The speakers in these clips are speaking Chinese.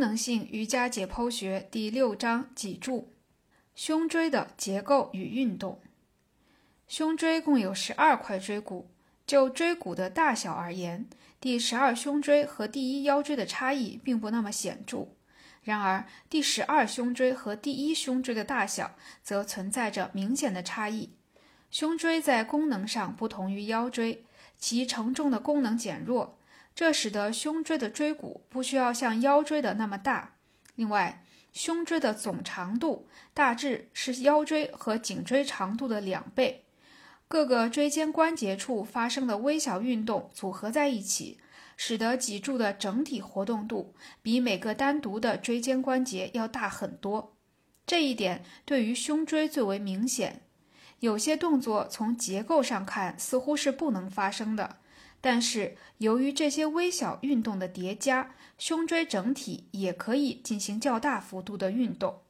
功能性瑜伽解剖学第六章脊柱，胸椎的结构与运动。胸椎共有十二块椎骨，就椎骨的大小而言，第十二胸椎和第一腰椎的差异并不那么显著。然而，第十二胸椎和第一胸椎的大小则存在着明显的差异。胸椎在功能上不同于腰椎，其承重的功能减弱。这使得胸椎的椎骨不需要像腰椎的那么大。另外，胸椎的总长度大致是腰椎和颈椎长度的两倍。各个椎间关节处发生的微小运动组合在一起，使得脊柱的整体活动度比每个单独的椎间关节要大很多。这一点对于胸椎最为明显。有些动作从结构上看似乎是不能发生的。但是，由于这些微小运动的叠加，胸椎整体也可以进行较大幅度的运动。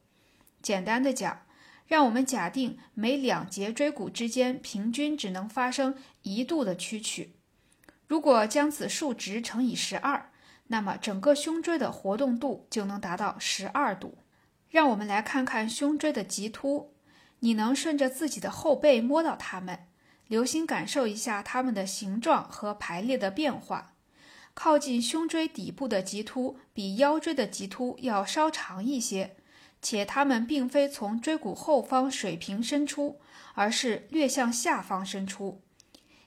简单的讲，让我们假定每两节椎骨之间平均只能发生一度的屈曲。如果将此数值乘以十二，那么整个胸椎的活动度就能达到十二度。让我们来看看胸椎的棘突，你能顺着自己的后背摸到它们。留心感受一下它们的形状和排列的变化。靠近胸椎底部的棘突比腰椎的棘突要稍长一些，且它们并非从椎骨后方水平伸出，而是略向下方伸出。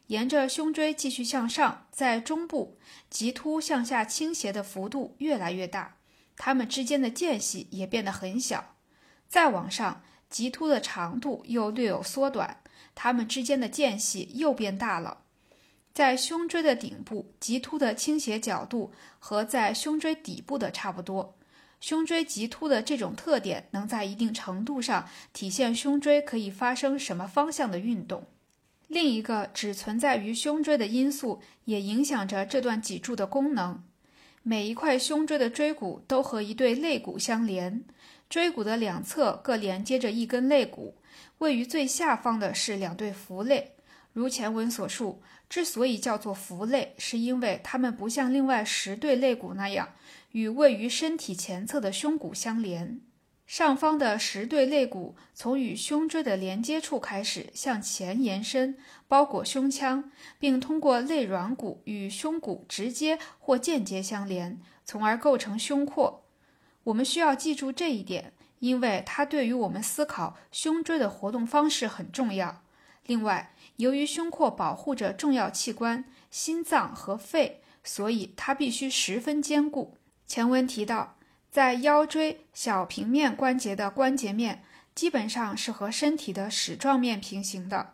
沿着胸椎继续向上，在中部，棘突向下倾斜的幅度越来越大，它们之间的间隙也变得很小。再往上，棘突的长度又略有缩短。它们之间的间隙又变大了。在胸椎的顶部，棘突的倾斜角度和在胸椎底部的差不多。胸椎棘突的这种特点能在一定程度上体现胸椎可以发生什么方向的运动。另一个只存在于胸椎的因素也影响着这段脊柱的功能。每一块胸椎的椎骨都和一对肋骨相连，椎骨的两侧各连接着一根肋骨。位于最下方的是两对浮肋，如前文所述，之所以叫做浮肋，是因为它们不像另外十对肋骨那样与位于身体前侧的胸骨相连。上方的十对肋骨从与胸椎的连接处开始向前延伸，包裹胸腔，并通过肋软骨与胸骨直接或间接相连，从而构成胸廓。我们需要记住这一点。因为它对于我们思考胸椎的活动方式很重要。另外，由于胸廓保护着重要器官心脏和肺，所以它必须十分坚固。前文提到，在腰椎小平面关节的关节面基本上是和身体的矢状面平行的，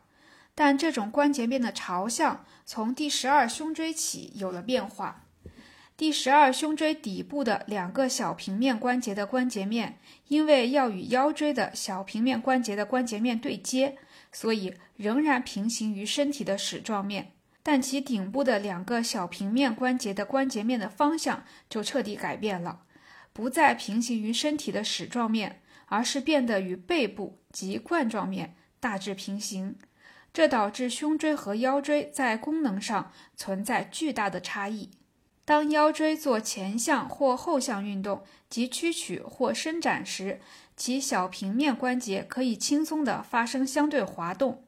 但这种关节面的朝向从第十二胸椎起有了变化。第十二胸椎底部的两个小平面关节的关节面，因为要与腰椎的小平面关节的关节面对接，所以仍然平行于身体的矢状面。但其顶部的两个小平面关节的关节面的方向就彻底改变了，不再平行于身体的矢状面，而是变得与背部及冠状面大致平行。这导致胸椎和腰椎在功能上存在巨大的差异。当腰椎做前向或后向运动及屈曲或伸展时，其小平面关节可以轻松地发生相对滑动；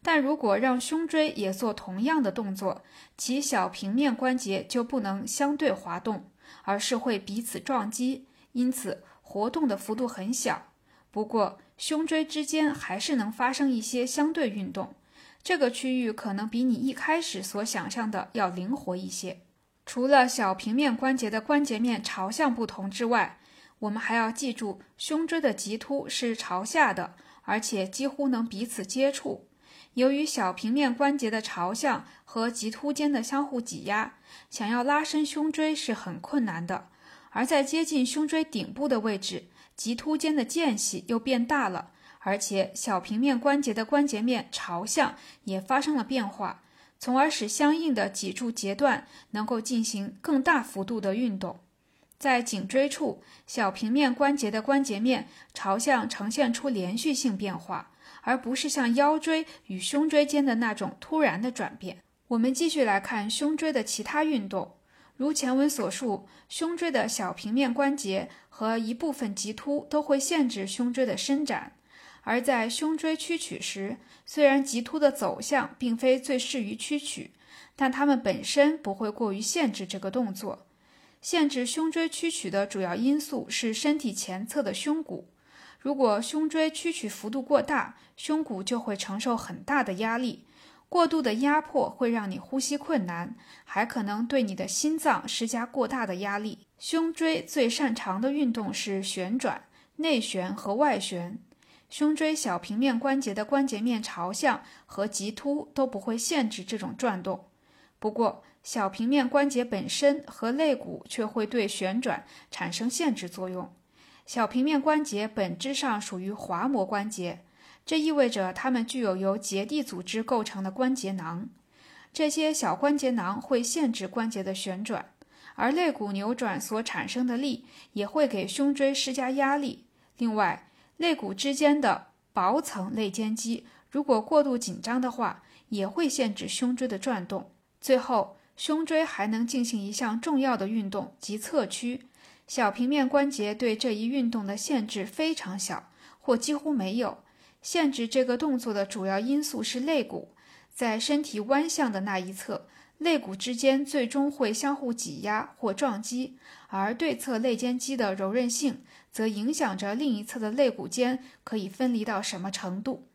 但如果让胸椎也做同样的动作，其小平面关节就不能相对滑动，而是会彼此撞击，因此活动的幅度很小。不过，胸椎之间还是能发生一些相对运动，这个区域可能比你一开始所想象的要灵活一些。除了小平面关节的关节面朝向不同之外，我们还要记住，胸椎的棘突是朝下的，而且几乎能彼此接触。由于小平面关节的朝向和棘突间的相互挤压，想要拉伸胸椎是很困难的。而在接近胸椎顶部的位置，棘突间的间隙又变大了，而且小平面关节的关节面朝向也发生了变化。从而使相应的脊柱节段能够进行更大幅度的运动。在颈椎处，小平面关节的关节面朝向呈现出连续性变化，而不是像腰椎与胸椎间的那种突然的转变。我们继续来看胸椎的其他运动。如前文所述，胸椎的小平面关节和一部分棘突都会限制胸椎的伸展。而在胸椎屈曲时，虽然棘突的走向并非最适于屈曲，但它们本身不会过于限制这个动作。限制胸椎屈曲的主要因素是身体前侧的胸骨。如果胸椎屈曲幅度过大，胸骨就会承受很大的压力。过度的压迫会让你呼吸困难，还可能对你的心脏施加过大的压力。胸椎最擅长的运动是旋转、内旋和外旋。胸椎小平面关节的关节面朝向和棘突都不会限制这种转动。不过，小平面关节本身和肋骨却会对旋转产生限制作用。小平面关节本质上属于滑膜关节。这意味着它们具有由结缔组织构成的关节囊，这些小关节囊会限制关节的旋转，而肋骨扭转所产生的力也会给胸椎施加压力。另外，肋骨之间的薄层肋间肌如果过度紧张的话，也会限制胸椎的转动。最后，胸椎还能进行一项重要的运动，即侧屈。小平面关节对这一运动的限制非常小，或几乎没有。限制这个动作的主要因素是肋骨，在身体弯向的那一侧，肋骨之间最终会相互挤压或撞击，而对侧肋间肌的柔韧性则影响着另一侧的肋骨间可以分离到什么程度。